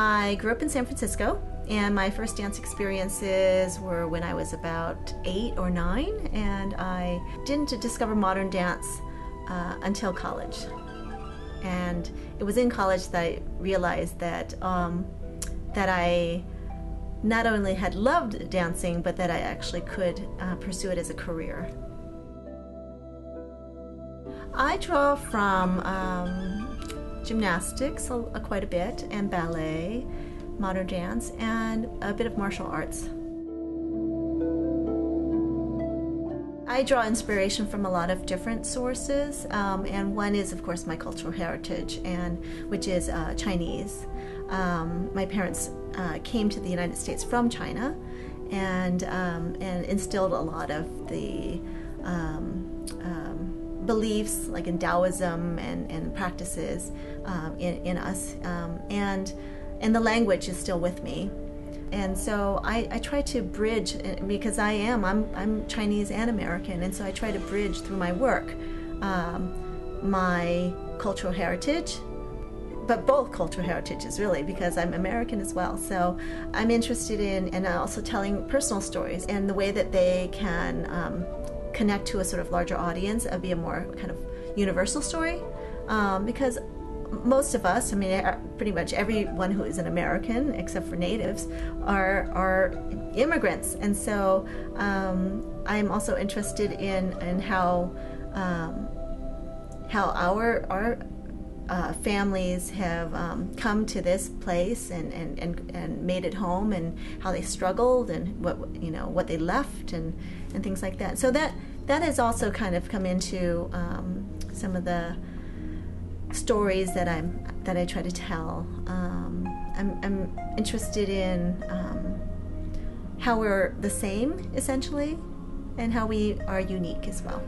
I grew up in San Francisco, and my first dance experiences were when I was about eight or nine, and I didn't discover modern dance uh, until college. And it was in college that I realized that um, that I not only had loved dancing, but that I actually could uh, pursue it as a career. I draw from um, gymnastics a, a, quite a bit, and ballet, modern dance, and a bit of martial arts. I draw inspiration from a lot of different sources, um, and one is, of course, my cultural heritage, and which is uh, Chinese. Um, my parents uh, came to the United States from China, and um, and instilled a lot of the um, um, beliefs, like in Taoism and, and practices, um, in, in us, and and the language is still with me. And so I, I, try to bridge uh, because I am I'm, I'm Chinese and American and so I try to bridge through my work um, my cultural heritage but both cultural heritages really because I'm American as well. So I'm interested in and also telling personal stories and the way that they can um, connect to a sort of larger audience and be a more kind of universal story. Um, because most of us, I mean, pretty much everyone who is an American, except for natives, are are immigrants, and so um, I'm also interested in in how um, how our our uh, families have um, come to this place and, and, and, and made it home and how they struggled and what you know what they left and, and things like that. So that that has also kind of come into um, some of the stories that I'm that I try to tell. Um, I'm, I'm, interested in um, how we're the same essentially, and how we are unique as well.